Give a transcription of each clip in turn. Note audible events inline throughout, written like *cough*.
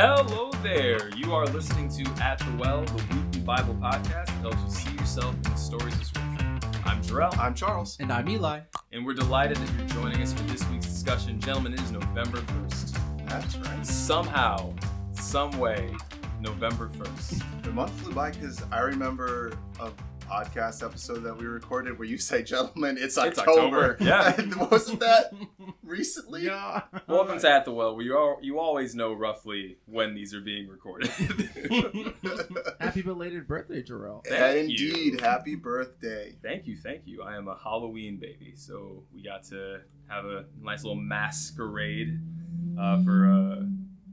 Hello there. You are listening to At the Well, the weekly Bible podcast that helps you see yourself in the stories of Scripture. I'm Jarrell, I'm Charles. And I'm Eli. and we're delighted that you're joining us for this week's discussion. Gentlemen, it is November 1st. That's right. Somehow, some way, November 1st. The month flew by because I remember a podcast episode that we recorded where you *laughs* say, "Gentlemen, it's It's October." October, yeah. *laughs* Wasn't that *laughs* recently? Yeah. Welcome to At the Well, where you, all, you always know roughly when these are being recorded. Happy belated birthday, Jarrell. Thank indeed, you. happy birthday. Thank you, thank you. I am a Halloween baby, so we got to have a nice little masquerade uh, for uh,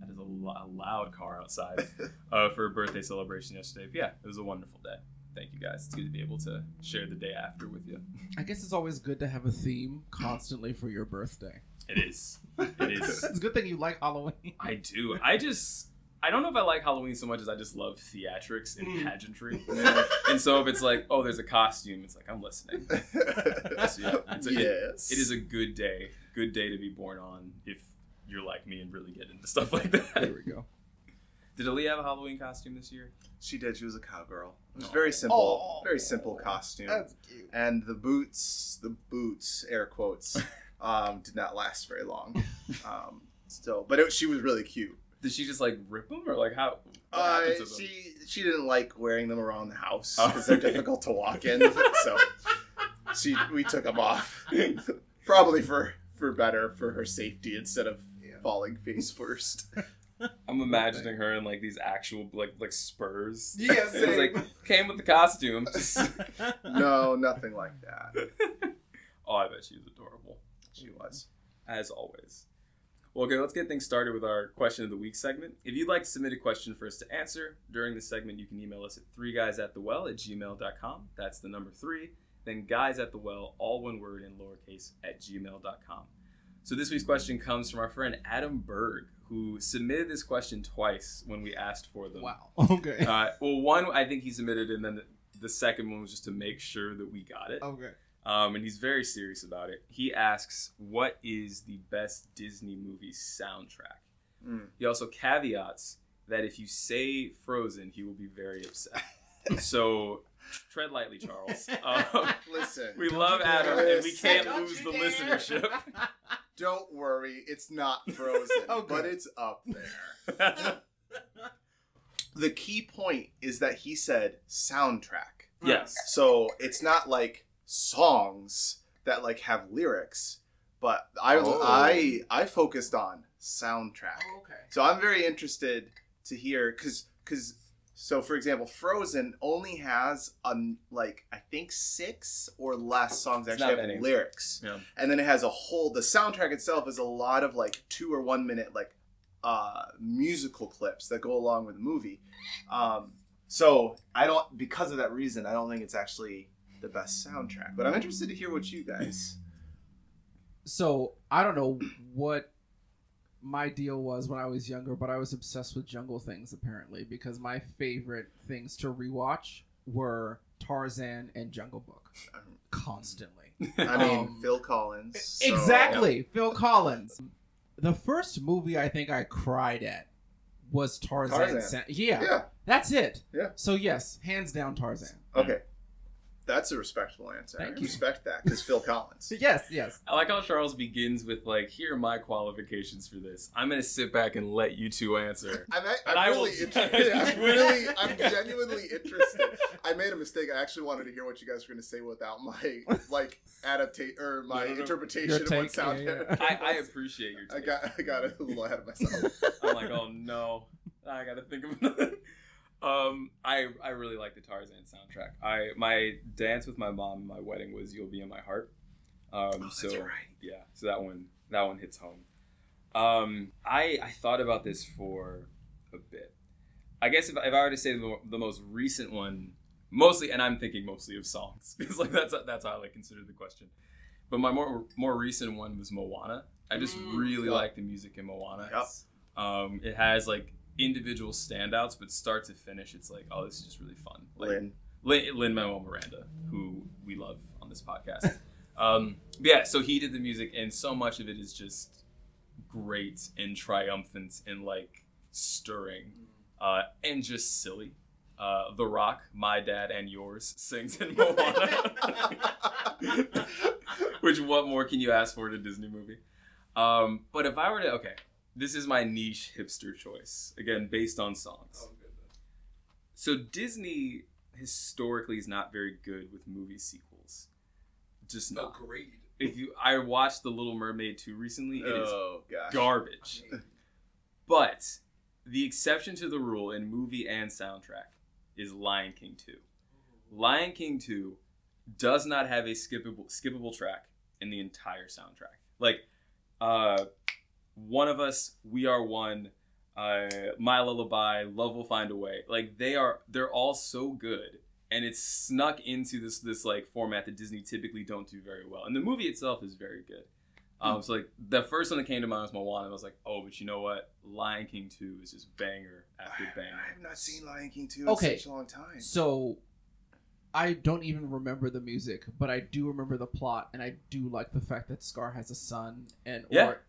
a, a loud car outside uh, for a birthday celebration yesterday. But yeah, it was a wonderful day. Thank you guys. It's good to be able to share the day after with you. I guess it's always good to have a theme constantly for your birthday. It is. It is. *laughs* it's a good thing you like Halloween. I do. I just. I don't know if I like Halloween so much as I just love theatrics and Mm. pageantry. *laughs* and so if it's like, oh, there's a costume, it's like I'm listening. *laughs* So, yeah, it's a, it- yes. it is a good day. Good day to be born on if you're like me and really get into stuff like that. There we go. Did Aaliyah have a Halloween costume this year? She did. She was a cowgirl. It was Aw. very simple. Aw. Very simple costume. That's cute. and the boots, the boots, air quotes, *laughs* um, did not last very long. Um, still, but it, she was really cute. Did she just like rip them or like how? what Uh, happened to them? she she didn't like wearing them around the house Oh. because they're difficult to walk in. *laughs* So she we took them off, *laughs* probably for for better for her safety instead of falling face first. I'm imagining her in like these actual like like spurs. Yeah, *laughs* like came with the costume. *laughs* Just- No, nothing like that. *laughs* oh, I bet she was adorable She was. as always. Well, okay, let's get things started with our question of the week segment. If you'd like to submit a question for us to answer during the segment, you can email us at three guys at the well at gmail.com. That's the number three. Then guys at the well, all one word in lowercase at gmail.com. So this week's question comes from our friend Adam Berg, who submitted this question twice when we asked for them. Wow. *laughs* Okay. Uh, well, one I think he submitted, and then the, the second one was just to make sure that we got it. okay. Um, and he's very serious about it. He asks, "What is the best Disney movie soundtrack?" Mm. He also caveats that if you say Frozen, he will be very upset. *laughs* so tread lightly, Charles. *laughs* Um, Listen, we love. Adam, and we can't Don't lose you the dare. listenership. *laughs* don't worry, it's not *laughs* frozen, Okay. but it's up there. the key point is that he said soundtrack. yes. So it's not like songs that like have lyrics, but I Oh. I I focused on soundtrack. okay. So I'm very interested to hear cuz cuz so for example, Frozen only has um like I think 6 or less songs It's actually not have many. lyrics. Yeah. And then it has a whole the soundtrack itself is a lot of like 2 or 1 minute like uh musical clips that go along with the movie. Um so I don't because of that reason I don't think it's actually the best soundtrack. But I'm interested to hear what you guys So I don't know what my deal was when I was younger, but I was obsessed with Jungle Things apparently because my favorite things to rewatch were Tarzan and Jungle Book constantly. *laughs* I mean Um, Phil Collins. so- exactly, Phil Collins. The first movie I think I cried at was Tarzan. Tarzan. Yeah, Yeah. that's it. Yeah. So yes, hands down Tarzan. Okay. That's a respectable answer. Thank I you. respect that because Phil *laughs* Collins. Yes, yes. I like how Charles begins with like, "Here are my qualifications for this." I'm gonna sit back and let you two answer. *laughs* I'm, a- And I'm I will- really interested. *laughs* I'm really, I'm genuinely interested. I made a mistake. I actually wanted to hear what you guys were going to say without my like adaptation or my No, no, no. interpretation of what take, sound. yeah, yeah. I, I appreciate your. I got, I got a little ahead of myself. I'm like, oh no, I gotta think of another. Um, I I really like the Tarzan soundtrack. I my dance with my mom in my wedding was "You'll Be in My Heart." Um, Oh, that's so right. yeah, so that one that one hits home. Um, I I thought about this for a bit. I guess if, if I were to say the, mo- the most recent one, mostly, and I'm thinking mostly of songs *laughs* because like that's that's how I like consider the question. But my more more recent one was Moana. I just Mm, really yeah. like the music in Moana. Yep. Um, it has like individual standouts, but start to finish, it's like, oh, this is just really fun. Like Lynn. Lin, Lin Manuel Miranda, who we love on this podcast. *laughs* um, but yeah, so he did the music, and so much of it is just great and triumphant and like stirring, uh, and just silly. Uh, the Rock, my dad and yours, sings in *laughs* Moana. *laughs* Which what more can you ask for in a Disney movie? Um, but if I were to, okay, this is my niche hipster choice again, based on songs. Oh. So Disney historically is not very good with movie sequels. Just not. Agreed. If you, I watched The Little Mermaid 2 recently. It is oh gosh. garbage. But the exception to the rule in movie and soundtrack is Lion King 2. Lion King 2 does not have a skippable skippable track in the entire soundtrack. Like uh one of us, we are one, uh My Lullaby, Love Will Find a Way. Like they are they're all so good and it's snuck into this this like format that Disney typically don't do very well. And the movie itself is very good. Um, so like the first one that came to mind was Moana. And I was like, oh, but you know what? Lion King Two is just banger after banger. I have not seen Lion King 2 in Okay. such a long time. So, I don't even remember the music, but I do remember the plot, and I do like the fact that Scar has a son. And Yeah. or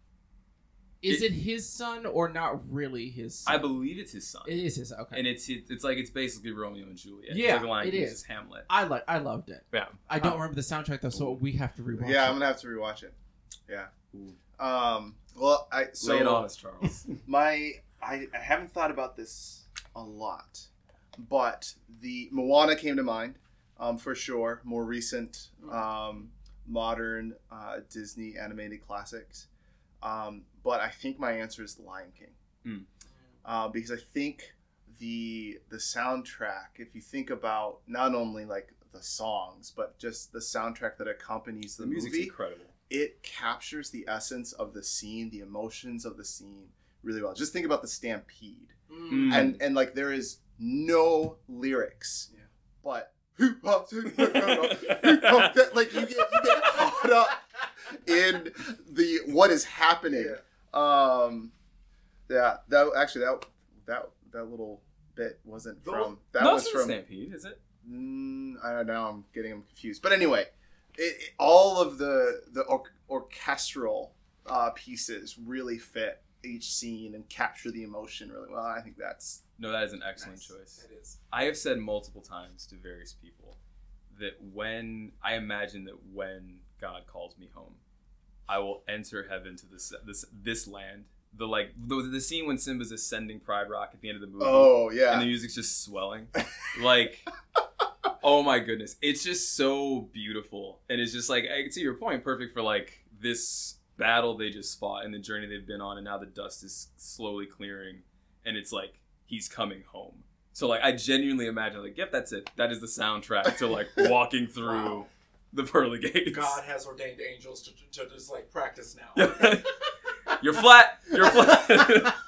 is it, his son or not really his? Son? I believe it's his son, it is his. Okay, and it's it's like it's basically Romeo and Juliet. It's Yeah, like Lion it King is. is Hamlet. I like. I loved it. Yeah. I don't Um, remember the soundtrack though, so we have to rewatch. yeah, it. I'm gonna have to rewatch it. Yeah. Ooh. Um. Well, I so Lay it on us, Charles. *laughs* my I, I haven't thought about this a lot, but the Moana came to mind, um, for sure. More recent, um, modern uh, Disney animated classics, um, but I think my answer is The Lion King, Mm. uh, because I think the the soundtrack. If you think about not only like the songs, but just the soundtrack that accompanies the, the music's movie, incredible. it captures the essence of the scene, the emotions of the scene really well. Just think about the stampede, Mm. and and like there is no lyrics, Yeah. but *laughs* like you get you get caught up in the what is happening. Um, yeah, that actually that that that little bit wasn't Those- from that Not was from from Stampede, is it? Mm, I don't know. I'm getting them confused. But anyway, it, it- all of the the or- orchestral uh, pieces really fit each scene and capture the emotion really well. I think that's No, that is an excellent Nice. choice. It is. I have said multiple times to various people that when I imagine that when God calls me home, I will enter heaven to this this this land. The like the, the scene when Simba's ascending Pride Rock at the end of the movie, oh yeah, and the music's just swelling, *laughs* like. Oh my goodness. It's just so beautiful. And it's just like, I- to your point, perfect for like this battle they just fought and the journey they've been on. And now the dust is slowly clearing. And it's like, he's coming home. So, like, I genuinely imagine, like, yep, that's it. That is the soundtrack to like *laughs* walking through Wow. The pearly gates. God has ordained angels to, to just like practice now. *laughs* You're flat. You're flat. *laughs*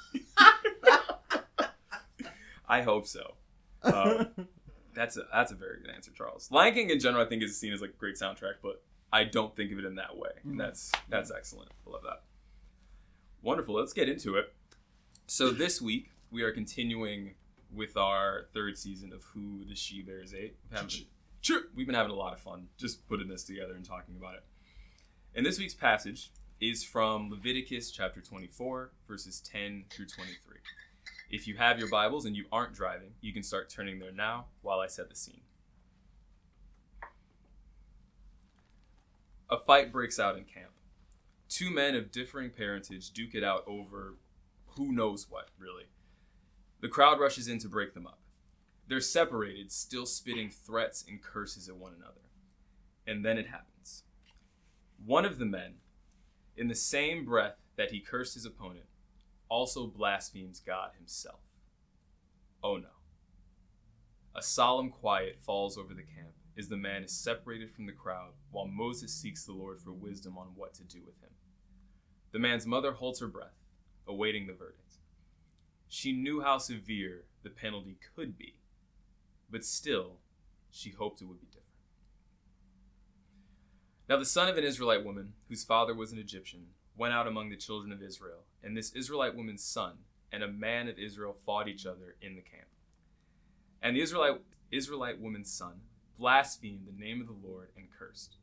I hope so. Uh, that's a that's a very good answer, Charles. Lion King in general, I think, is seen as like a great soundtrack, but I don't think of it in that way. And that's that's excellent. I love that. Wonderful. Let's get into it. So this week we are continuing with our third season of Who the She Bears Ate. Sure. We've been having a lot of fun just putting this together and talking about it. And this week's passage is from Leviticus chapter 24, verses 10 through 23. If you have your Bibles and you aren't driving, you can start turning there now while I set the scene. A fight breaks out in camp. Two men of differing parentage duke it out over who knows what, really. The crowd rushes in to break them up. They're separated, still spitting threats and curses at one another. And then it happens. One of the men, in the same breath that he cursed his opponent, also blasphemes God himself. Oh no. A solemn quiet falls over the camp as the man is separated from the crowd while Moses seeks the Lord for wisdom on what to do with him. The man's mother holds her breath, awaiting the verdict. She knew how severe the penalty could be, but still, she hoped it would be different. Now, the son of an Israelite woman, whose father was an Egyptian, went out among the children of Israel, and this Israelite woman's son and a man of Israel fought each other in the camp. And the Israelite, Israelite woman's son blasphemed the name of the Lord and cursed.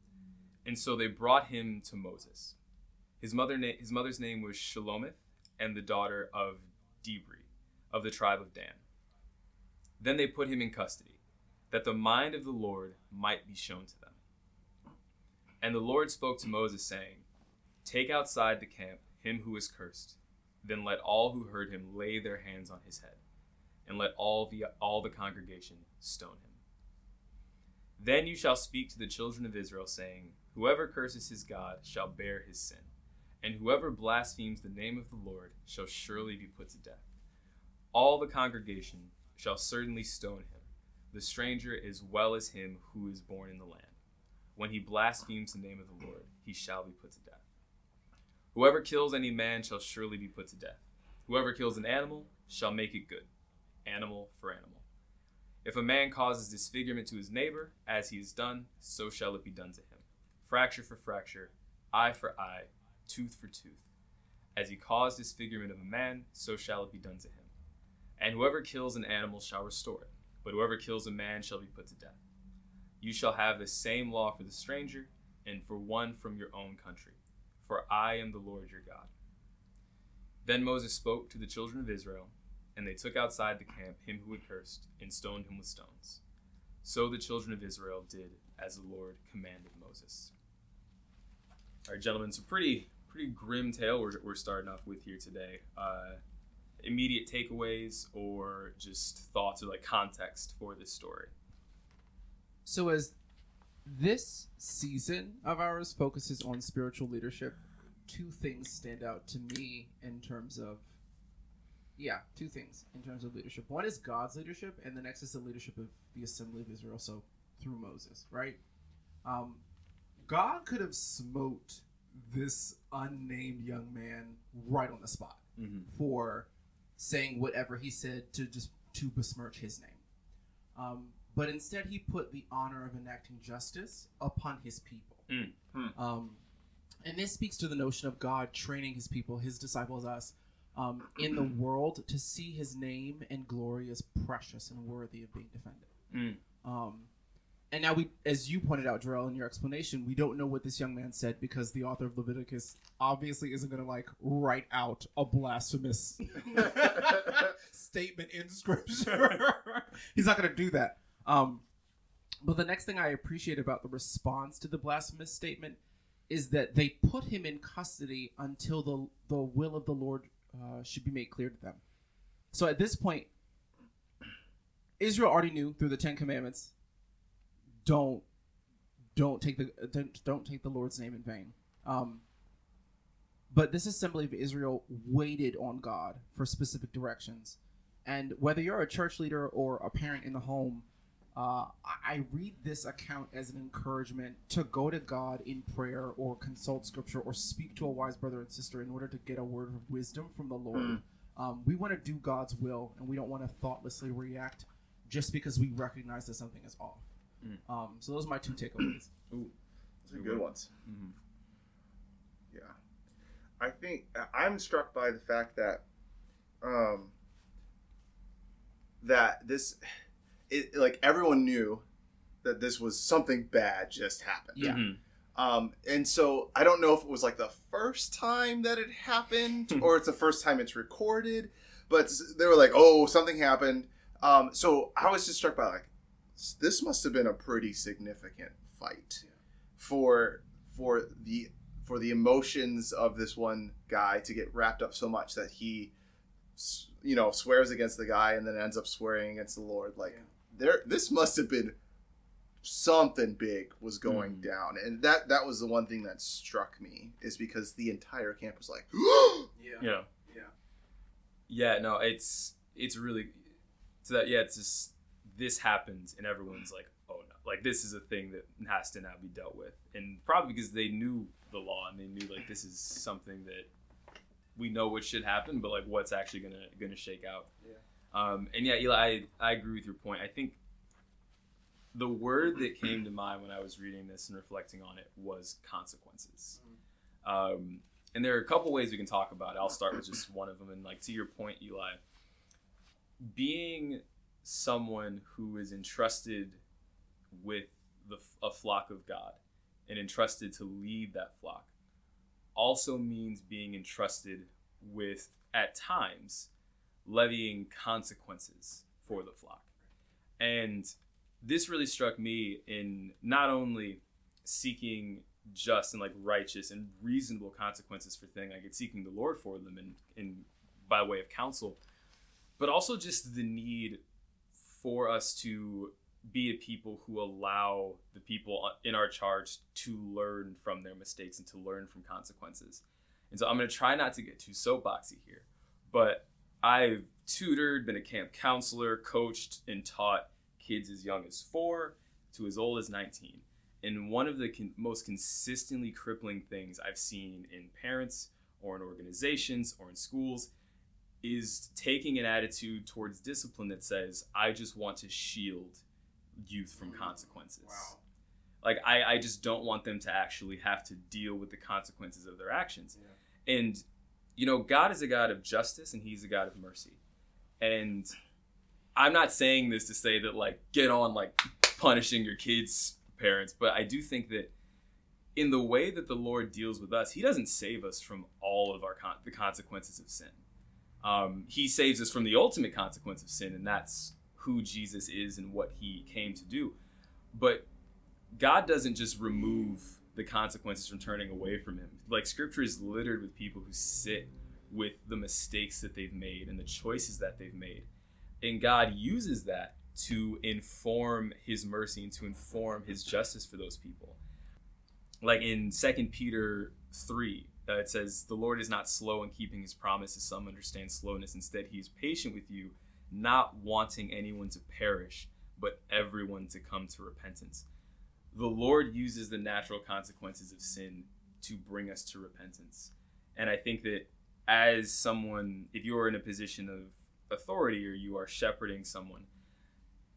And so they brought him to Moses. His, mother na- his mother's name was Shelomith, and the daughter of Dibri. of the tribe of Dan. Then they put him in custody, that the mind of the Lord might be shown to them. And the Lord spoke to Moses, saying, Take outside the camp him who is cursed, then let all who heard him lay their hands on his head, and let all the all the congregation stone him. Then you shall speak to the children of Israel, saying, Whoever curses his God shall bear his sin, and whoever blasphemes the name of the Lord shall surely be put to death. All the congregation shall certainly stone him, the stranger as well as him who is born in the land. When he blasphemes the name of the Lord, he shall be put to death. Whoever kills any man shall surely be put to death. Whoever kills an animal shall make it good, animal for animal. If a man causes disfigurement to his neighbor, as he has done, so shall it be done to him. Fracture for fracture, eye for eye, tooth for tooth. As he caused disfigurement of a man, so shall it be done to him. And whoever kills an animal shall restore it, but whoever kills a man shall be put to death. You shall have the same law for the stranger, and for one from your own country, for I am the Lord your God. Then Moses spoke to the children of Israel, and they took outside the camp him who had cursed, and stoned him with stones. So the children of Israel did as the Lord commanded Moses. All right, gentlemen, it's a pretty pretty grim tale we're, we're starting off with here today. Uh, immediate takeaways or just thoughts or like context for this story? So as this season of ours focuses on spiritual leadership, two things stand out to me in terms of yeah, two things in terms of leadership. One is God's leadership, and the next is the leadership of the assembly of Israel. So through Moses, right? Um, God could have smote this unnamed young man right on the spot Mm-hmm. for saying whatever he said to just to besmirch his name. Um, but instead, he put the honor of enacting justice upon his people. Mm. Hmm. Um, and this speaks to the notion of God training his people, his disciples, us, um, in the *clears throat* world to see his name and glory as precious and worthy of being defended. Mm. And now we, as you pointed out, Jarrell, in your explanation, we don't know what this young man said because the author of Leviticus obviously isn't going to like write out a blasphemous *laughs* statement in scripture. *laughs* He's not going to do that. Um, but the next thing I appreciate about the response to the blasphemous statement is that they put him in custody until the the will of the Lord uh, should be made clear to them. So at this point, Israel already knew through the Ten Commandments, don't don't take the don't, don't take the Lord's name in vain. Um, but this assembly of Israel waited on God for specific directions, and whether you're a church leader or a parent in the home, uh, I read this account as an encouragement to go to God in prayer or consult Scripture or speak to a wise brother and sister in order to get a word of wisdom from the Lord. Mm. Um, we want to do God's will, and we don't want to thoughtlessly react just because we recognize that something is off. Mm. Um, so those are my two takeaways. *clears throat* Ooh. Those are good ones. Mhm. Yeah, I think I'm struck by the fact that, um, that this, it like everyone knew that this was something bad just happened. Yeah. Mhm. Um, and so I don't know if it was like the first time that it happened *laughs* or it's the first time it's recorded, but they were like, oh, something happened. Um, so I was just struck by like, s- this must have been a pretty significant fight for for the for the emotions of this one guy to get wrapped up so much that he, you know, swears against the guy and then ends up swearing against the Lord. Like, Yeah. there, this must have been something big was going Mhm. down, and that that was the one thing that struck me is because the entire camp was like, *gasps* Yeah. Yeah. Yeah. Yeah, no, it's it's really so that yeah, it's just this happens and everyone's like, oh no, like this is a thing that has to now be dealt with, and probably because they knew the law and they knew like this is something that we know what should happen, but like what's actually gonna gonna shake out. Yeah. Um, and yeah, Eli, I, I agree with your point. I think the word that came to mind when I was reading this and reflecting on it was consequences. Um, and there are a couple ways we can talk about it. I'll start with just one of them. And like to your point, Eli, being someone who is entrusted with the, a flock of God and entrusted to lead that flock also means being entrusted with, at times, levying consequences for the flock. And this really struck me in not only seeking just and like righteous and reasonable consequences for things, like it's seeking the Lord for them and in by way of counsel, but also just the need for us to be a people who allow the people in our charge to learn from their mistakes and to learn from consequences. And so I'm going to try not to get too soapboxy here, but I've tutored, been a camp counselor, coached, and taught kids as young as four to as old as 19. And one of the con- most consistently crippling things I've seen in parents or in organizations or in schools is taking an attitude towards discipline that says, I just want to shield youth from mm. consequences. Wow. Like, I, I just don't want them to actually have to deal with the consequences of their actions. And, you know, God is a God of justice and He's a God of mercy. And I'm not saying this to say that, like, get on, like, punishing your kids' parents, but I do think that in the way that the Lord deals with us, He doesn't save us from all of our con- the consequences of sin. Um, he saves us from the ultimate consequence of sin, and that's who Jesus is and what He came to do. But God doesn't just remove the consequences from turning away from Him. Like Scripture is littered with people who sit with the mistakes that they've made and the choices that they've made, and God uses that to inform His mercy and to inform His justice for those people. Like in Second Peter three, uh, it says, "The Lord is not slow in keeping His promise, as some understand slowness. Instead, He is patient with you, not wanting anyone to perish, but everyone to come to repentance." The Lord uses the natural consequences of sin to bring us to repentance, and I think that as someone, if you are in a position of authority or you are shepherding someone,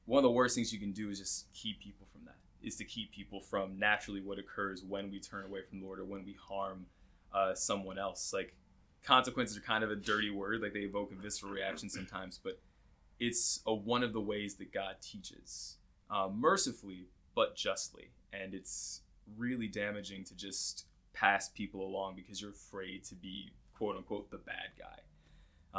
one of the worst things you can do is just keep people from that. Is to keep people from naturally what occurs when we turn away from the Lord or when we harm uh, someone else. Like consequences are kind of a dirty word, like they evoke a visceral reaction sometimes, but it's a, one of the ways that God teaches uh, mercifully but justly, and it's really damaging to just pass people along because you're afraid to be quote unquote the bad guy.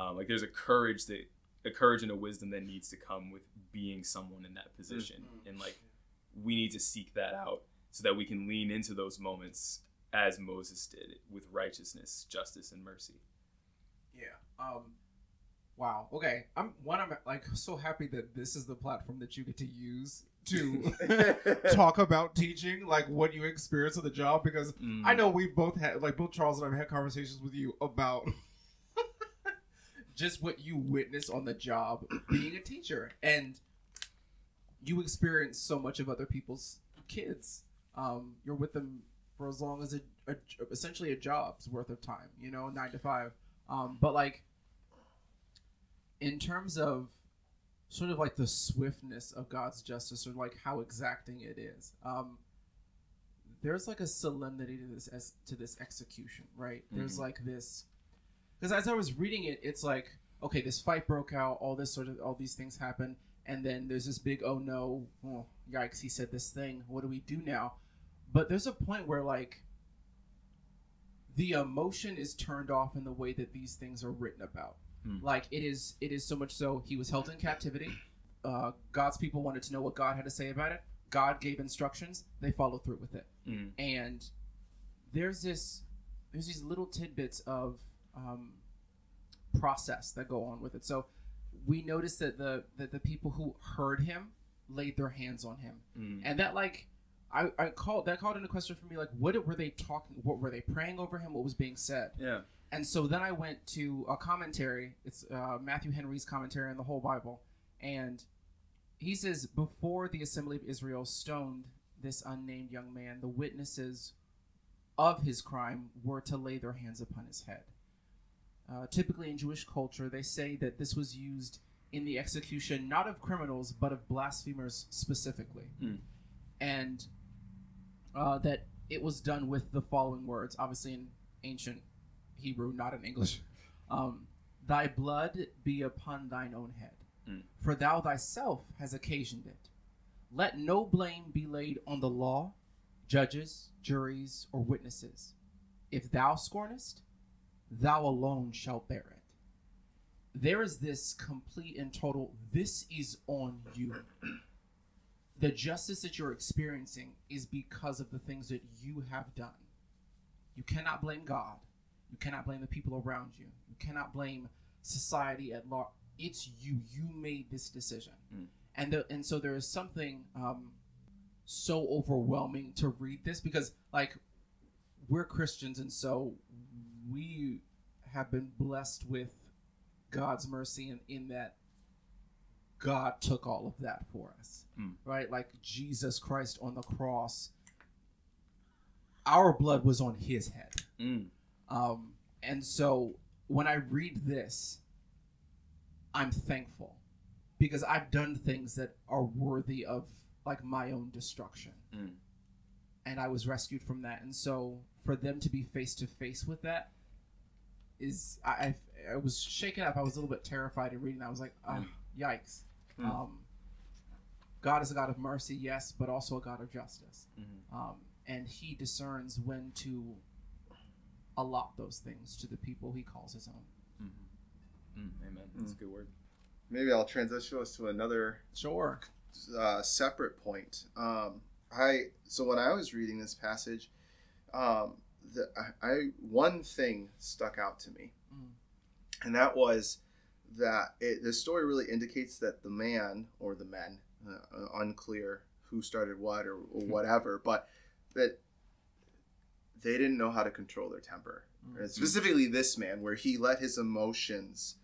Um, like there's a courage that a courage and a wisdom that needs to come with being someone in that position, Mhm. and like we need to seek that out so that we can lean into those moments as Moses did with righteousness, justice, and mercy. Yeah. Um. Wow. Okay. I'm one. I'm like so happy that this is the platform that you get to use to *laughs* talk about teaching, like what you experience on the job. Because Mm. I know we both had, like both Charles and I have had conversations with you about *laughs* just what you witness on the job being a teacher, and you experience so much of other people's kids. Um, you're with them for as long as a, a essentially a job's worth of time, you know, nine to five. Um, but like in terms of sort of like the swiftness of God's justice or like how exacting it is. Um, there's like a solemnity to this as to this execution, right? There's Mhm. like this because as I was reading it, it's like okay, this fight broke out, all this sort of all these things happen, and then there's this big oh no, oh, yikes, he said this thing. What do we do now? But there's a point where like the emotion is turned off in the way that these things are written about. Hmm. Like it is, it is so much so he was held in captivity. Uh, God's people wanted to know what God had to say about it. God gave instructions. They followed through with it. Mm. And there's this, there's these little tidbits of um, process that go on with it. So we noticed that the that the people who heard him laid their hands on him Mm. and that like I, I called that called into question for me like what were they talking what were they praying over him? What was being said? Yeah. and so then i went to a commentary. It's uh, matthew henry's commentary on the whole bible. And he says before the assembly of israel stoned this unnamed young man the witnesses of his crime were to lay their hands upon his head. Uh, typically in jewish culture they say that this was used in the execution not of criminals but of blasphemers specifically. Hmm. and uh, that it was done with the following words obviously in ancient hebrew not in english. *laughs* Um, thy blood be upon thine own head Hmm. for thou thyself has occasioned it. Let no blame be laid on the law judges juries or witnesses. If thou scornest thou alone shalt bear it. There is this complete and total this is on you the justice that you're experiencing is because of the things that you have done. You cannot blame god. You cannot blame the people around you. You cannot blame society at large. It's you. You made this decision. Mm. and the, and so there is something um so overwhelming to read this because like we're christians and so we have been blessed with god's mercy in, in that god took all of that for us Mm. right like jesus christ on the cross our blood was on his head Mm. um, and so when I read this, I'm thankful because I've done things that are worthy of like my own destruction. Mm. And I was rescued from that. And so for them to be face to face with that is I, I I was shaken up. I was a little bit terrified in reading. that. I was like, oh, yikes. Mm. Um, God is a God of mercy, yes, but also a God of justice Mhm. um, and he discerns when to allot those things to the people he calls his own. Mhm. Mm. Amen. That's a good word. Maybe I'll transition us to another Sure. uh, separate point. Um, I so when I was reading this passage, um, the, I, I one thing stuck out to me, Mm. and that was that it, the story really indicates that the man or the men, uh, unclear who started what or, or whatever, but that they didn't know how to control their temper. Mm. And specifically this man, where he let his emotions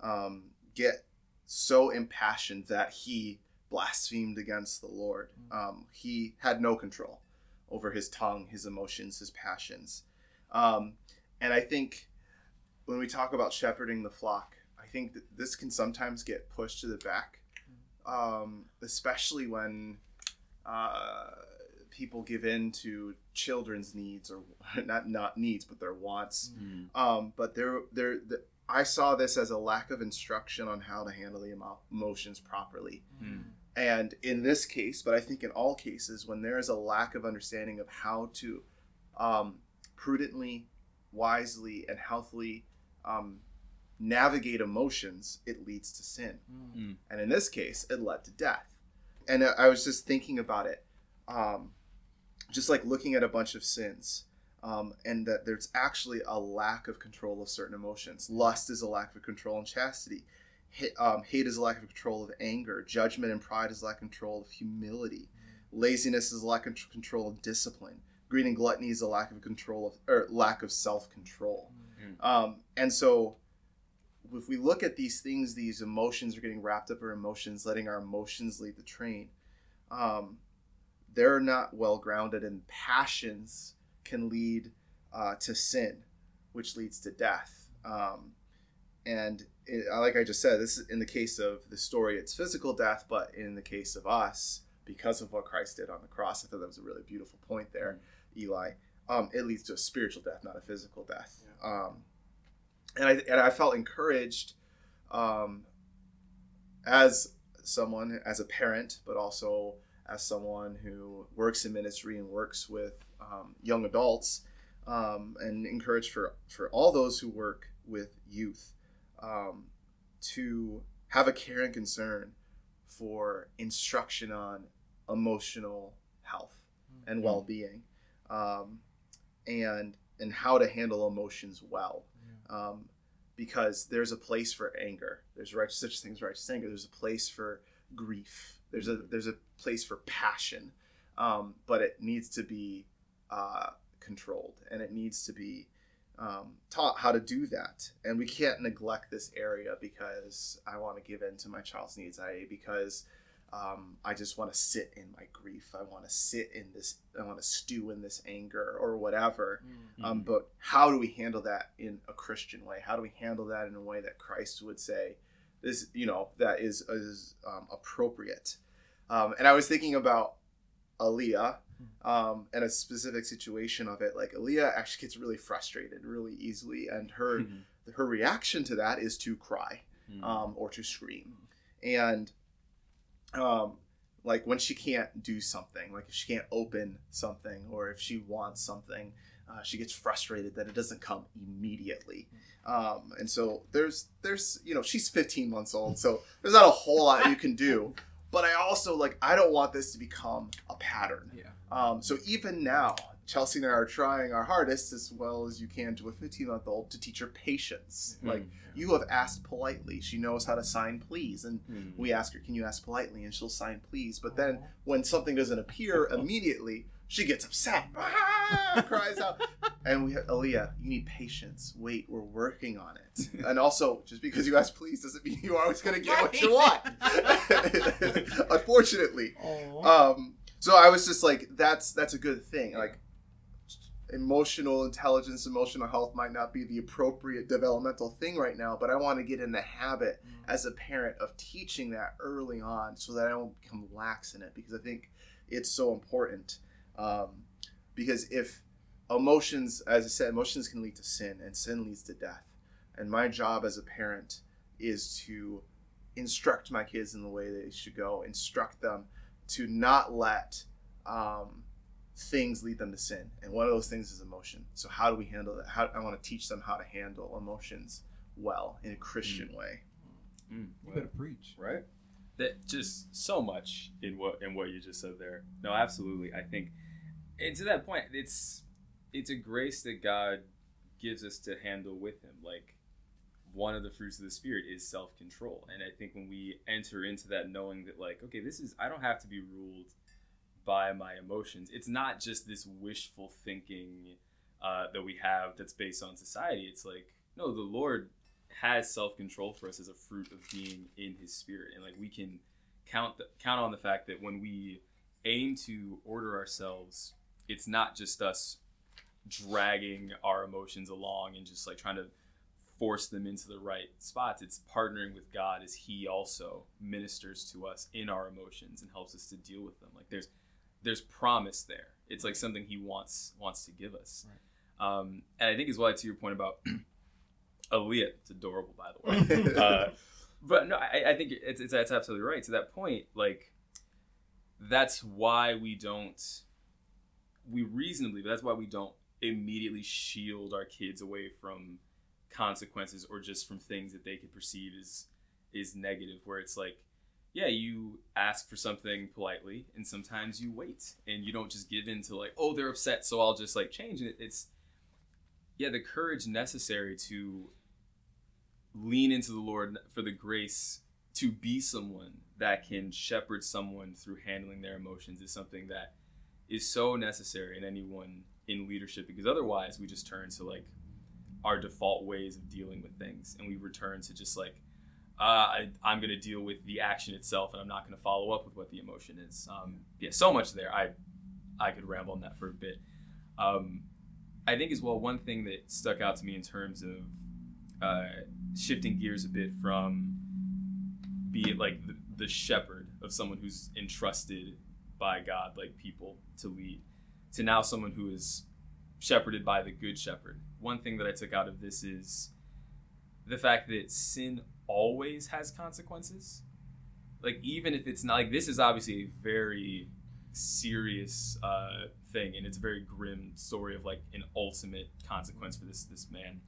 um, get so impassioned that he blasphemed against the Lord. Um, he had no control over his tongue, his emotions, his passions. Um, and I think when we talk about shepherding the flock, I think that this can sometimes get pushed to the back, um, especially when uh, people give in to children's needs or *laughs* not not needs, but their wants. Mm. Um, but there, there, the, I saw this as a lack of instruction on how to handle the emo- emotions properly. Mm. And in this case, but I think in all cases, when there is a lack of understanding of how to um, prudently, wisely, and healthily um, navigate emotions, it leads to sin. Mm. And in this case, it led to death. And I- I was just thinking about it, um, just like looking at a bunch of sins, um, and that there's actually a lack of control of certain emotions. Lust is a lack of control and chastity. Hate, um, hate is a lack of control of anger. Judgment and pride is a lack of control of humility. Laziness is a lack of tr- control of discipline. Greed and gluttony is a lack of control of or lack of self control. Um, and so, if we look at these things, these emotions are getting wrapped up in our emotions, letting our emotions lead the train. Um, they're not well grounded, and passions can lead uh, to sin, which leads to death. Um, and it, like I just said, this is in the case of the story, it's physical death, but in the case of us, because of what Christ did on the cross, I thought that was a really beautiful point there, Eli. Um, it leads to a spiritual death, not a physical death. Um, and I and I felt encouraged um, as someone, as a parent, but also as someone who works in ministry and works with um, young adults, um, and encouraged for for all those who work with youth um, to have a care and concern for instruction on emotional health and well-being um, and and how to handle emotions well um, because there's a place for anger. There's right such things as righteous anger. There's a place for grief. There's a there's a place for passion. Um, but it needs to be uh, controlled and it needs to be um, taught how to do that. And we can't neglect this area because i want to give in to my child's needs i because um, I just want to sit in my grief. I want to sit in this. I want to stew in this anger or whatever. Um, but how do we handle that in a Christian way? How do we handle that in a way that Christ would say, "This, you know, that is is um, appropriate"? Um, and I was thinking about Aaliyah um, and a specific situation of it. Like Aaliyah actually gets really frustrated really easily, and her Mhm. her reaction to that is to cry Mm. um, or to scream. And um, like when she can't do something, like if she can't open something or if she wants something, Uh, she gets frustrated that it doesn't come immediately, um, and so there's there's you know she's 15 months old, so there's not a whole lot you can do. But I also like I don't want this to become a pattern. Yeah. Um, so even now, Chelsea and I are trying our hardest as well as you can to a 15 month old to teach her patience. Mm. Like you have asked politely. She knows how to sign please. And Mm. we ask her, Can you ask politely? And she'll sign please. But then when something doesn't appear *laughs* immediately, she gets upset, ah, *laughs* cries out. And we have, Aaliyah, you need patience. Wait, we're working on it. *laughs* And also, just because you ask please doesn't mean you are always going to get what you want. Unfortunately. Um, so I was just like, that's that's a good thing. Like emotional intelligence, emotional health might not be the appropriate developmental thing right now, but I want to get in the habit as a parent of teaching that early on so that I don't become lax in it because I think it's so important. Um, because if emotions, as I said, emotions can lead to sin and sin leads to death. And my job as a parent is to instruct my kids in the way they should go, instruct them to not let um, things lead them to sin. And one of those things is emotion. So how do we handle that? How, I want to teach them how to handle emotions well in a Christian way. Mm. You better preach. right that just so much in what in what you just said there no absolutely i think and to that point it's it's a grace that god gives us to handle with him like one of the fruits of the spirit is self-control and i think when we enter into that knowing that like okay this is i don't have to be ruled by my emotions it's not just this wishful thinking uh, that we have that's based on society it's like no the lord has self control for us as a fruit of being in His Spirit, and like we can count the, count on the fact that when we aim to order ourselves, it's not just us dragging our emotions along and just like trying to force them into the right spots. It's partnering with God as He also ministers to us in our emotions and helps us to deal with them. Like there's there's promise there. It's like something He wants wants to give us. Um, and I think as well to your point about *clears throat* Aaliyah, it's adorable by the way. *laughs* uh, but no, I, I think it's, it's that's absolutely right. To that point, like that's why we don't we reasonably, but that's why we don't immediately shield our kids away from consequences or just from things that they could perceive as is negative. Where it's like, yeah, you ask for something politely, and sometimes you wait, and you don't just give in to like, oh, they're upset, so I'll just like change it. It's yeah, the courage necessary to lean into the Lord for the grace to be someone that can shepherd someone through handling their emotions is something that is so necessary in anyone in leadership because otherwise we just turn to like our default ways of dealing with things and we return to just like uh, I, I'm going to deal with the action itself and I'm not going to follow up with what the emotion is. Um, yeah, so much there. I I could ramble on that for a bit. Um, I think as well one thing that stuck out to me in terms of uh, shifting gears a bit from be it like the, the shepherd of someone who's entrusted by God, like people to lead, to now someone who is shepherded by the good shepherd. One thing that I took out of this is the fact that sin always has consequences. Like even if it's not like this is obviously a very serious uh, thing, and it's a very grim story of like an ultimate consequence for this this man.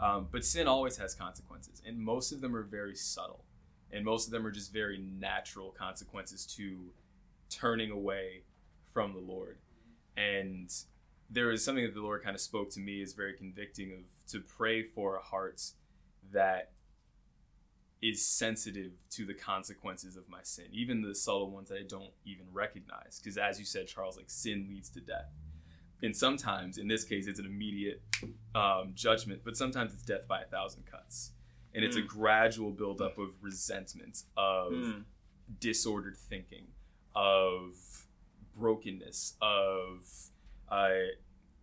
Um, but sin always has consequences, and most of them are very subtle, and most of them are just very natural consequences to turning away from the Lord. And there is something that the Lord kind of spoke to me is very convicting of to pray for a heart that is sensitive to the consequences of my sin, even the subtle ones that I don't even recognize. Because as you said, Charles, like sin leads to death. And sometimes, in this case, it's an immediate um, judgment, but sometimes it's death by a thousand cuts. And it's a gradual buildup of resentment, of Mm. disordered thinking, of brokenness, of uh,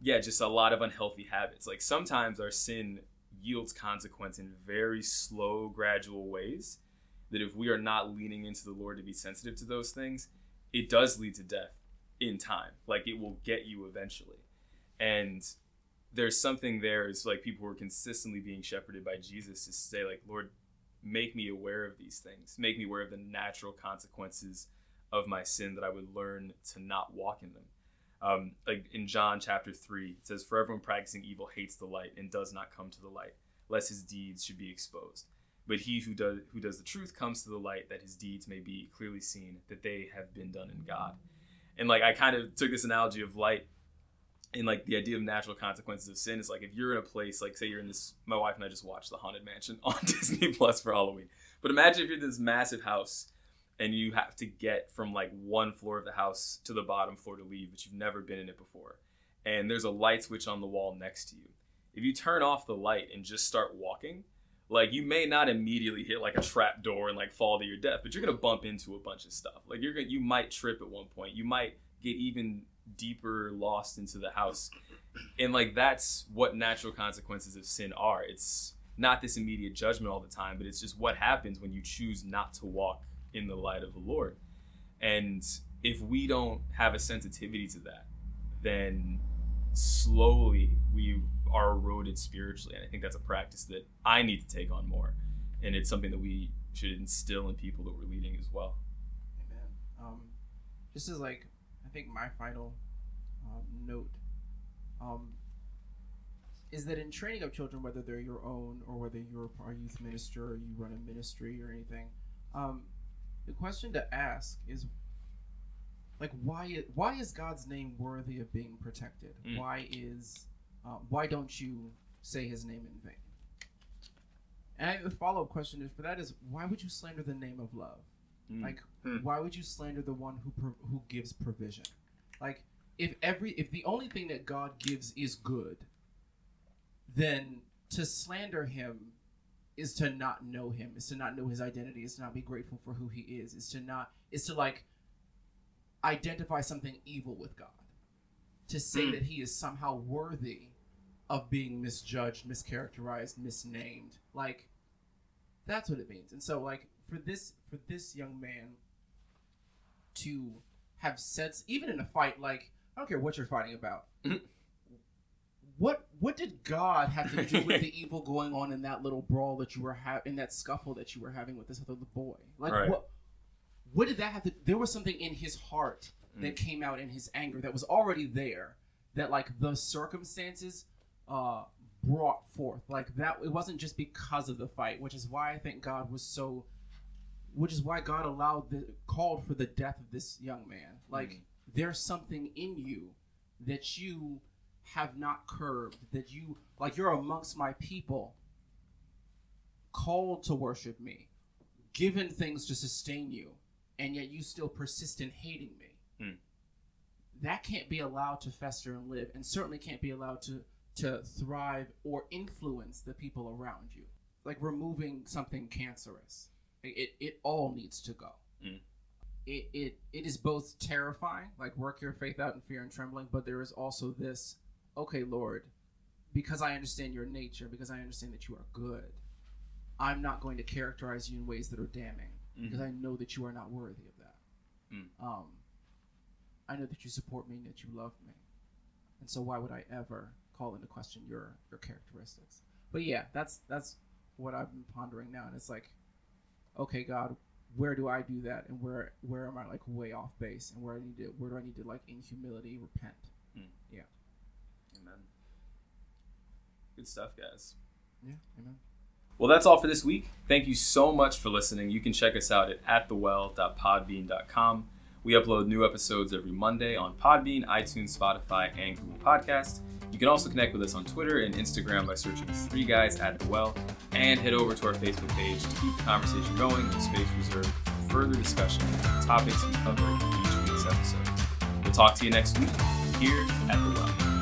yeah, just a lot of unhealthy habits. Like sometimes our sin yields consequence in very slow, gradual ways. That if we are not leaning into the Lord to be sensitive to those things, it does lead to death in time. Like it will get you eventually. And there's something there is like people who are consistently being shepherded by Jesus to say, like, Lord, make me aware of these things. Make me aware of the natural consequences of my sin that I would learn to not walk in them. Um, like in John chapter three, it says, "For everyone practicing evil hates the light and does not come to the light, lest his deeds should be exposed. But he who does who does the truth comes to the light, that his deeds may be clearly seen, that they have been done in God." And like I kind of took this analogy of light and like the idea of natural consequences of sin is like if you're in a place like say you're in this my wife and i just watched the haunted mansion *laughs* on disney plus for halloween but imagine if you're in this massive house and you have to get from like one floor of the house to the bottom floor to leave but you've never been in it before. And there's a light switch on the wall next to you. If you turn off the light and just start walking like you may not immediately hit like a trap door and like fall to your death but you're gonna bump into a bunch of stuff. Like you're gonna you might trip at one point. You might get even deeper lost into the house. And like that's what natural consequences of sin are. It's not this immediate judgment all the time but it's just what happens when you choose not to walk in the light of the lord. And if we don't have a sensitivity to that then slowly we are eroded spiritually. And i think that's a practice that i need to take on more. And it's something that we should instill in people that we're leading as well. Amen. Um, just as like, I think my final um, note um, is that in training up children, whether they're your own or whether you're a youth minister or you run a ministry or anything, um, the question to ask is like why i- why is God's name worthy of being protected? Mm. Why is uh, why don't you say His name in vain? And I, the follow up question is for that is why would you slander the name of love? Mm. Like, Hmm. why would you slander the one who pro- who gives provision? Like, if every if the only thing that God gives is good, then to slander Him is to not know Him, is to not know His identity, is to not be grateful for who He is, is to not is to like identify something evil with God, to say Hmm. that He is somehow worthy of being misjudged, mischaracterized, misnamed, like that's what it means. And so like for this for this young man to have said even in a fight like I don't care what you're fighting about. What what did God have to do with the *laughs* evil going on in that little brawl that you were ha- in that scuffle that you were having with this other boy? Like Right. what what did that have to there was something in his heart that came out in his anger that was already there that like the circumstances uh brought forth like that it wasn't just because of the fight which is why i think god was so which is why god allowed the called for the death of this young man like Mhm. there's something in you that you have not curbed that you like you're amongst my people called to worship me given things to sustain you and yet you still persist in hating me Hmm. that can't be allowed to fester and live and certainly can't be allowed to to thrive or influence the people around you like removing something cancerous it, it, all needs to go Hmm. it, it it is both terrifying like work your faith out in fear and trembling but there is also this okay lord because i understand your nature because i understand that you are good i'm not going to characterize you in ways that are damning because I know that you are not worthy of that. Mm. Um, I know that you support me and that you love me, and so why would I ever call into question your your characteristics? But yeah, that's that's what I've been pondering now, and it's like, okay, God, where do I do that, and where where am I like way off base, and where I need to where do I need to like in humility repent? Amen. Good stuff, guys. Yeah, amen. Well, that's all for this week. Thank you so much for listening. You can check us out at atthewell.podbean.com. We upload new episodes every Monday on Podbean, iTunes, Spotify, and Google Podcast. You can also connect with us on Twitter and Instagram by searching Three Guys at the Well, and head over to our Facebook page to keep the conversation going with space reserved for further discussion on the topics we cover in each week's episode. We'll talk to you next week here at the Well.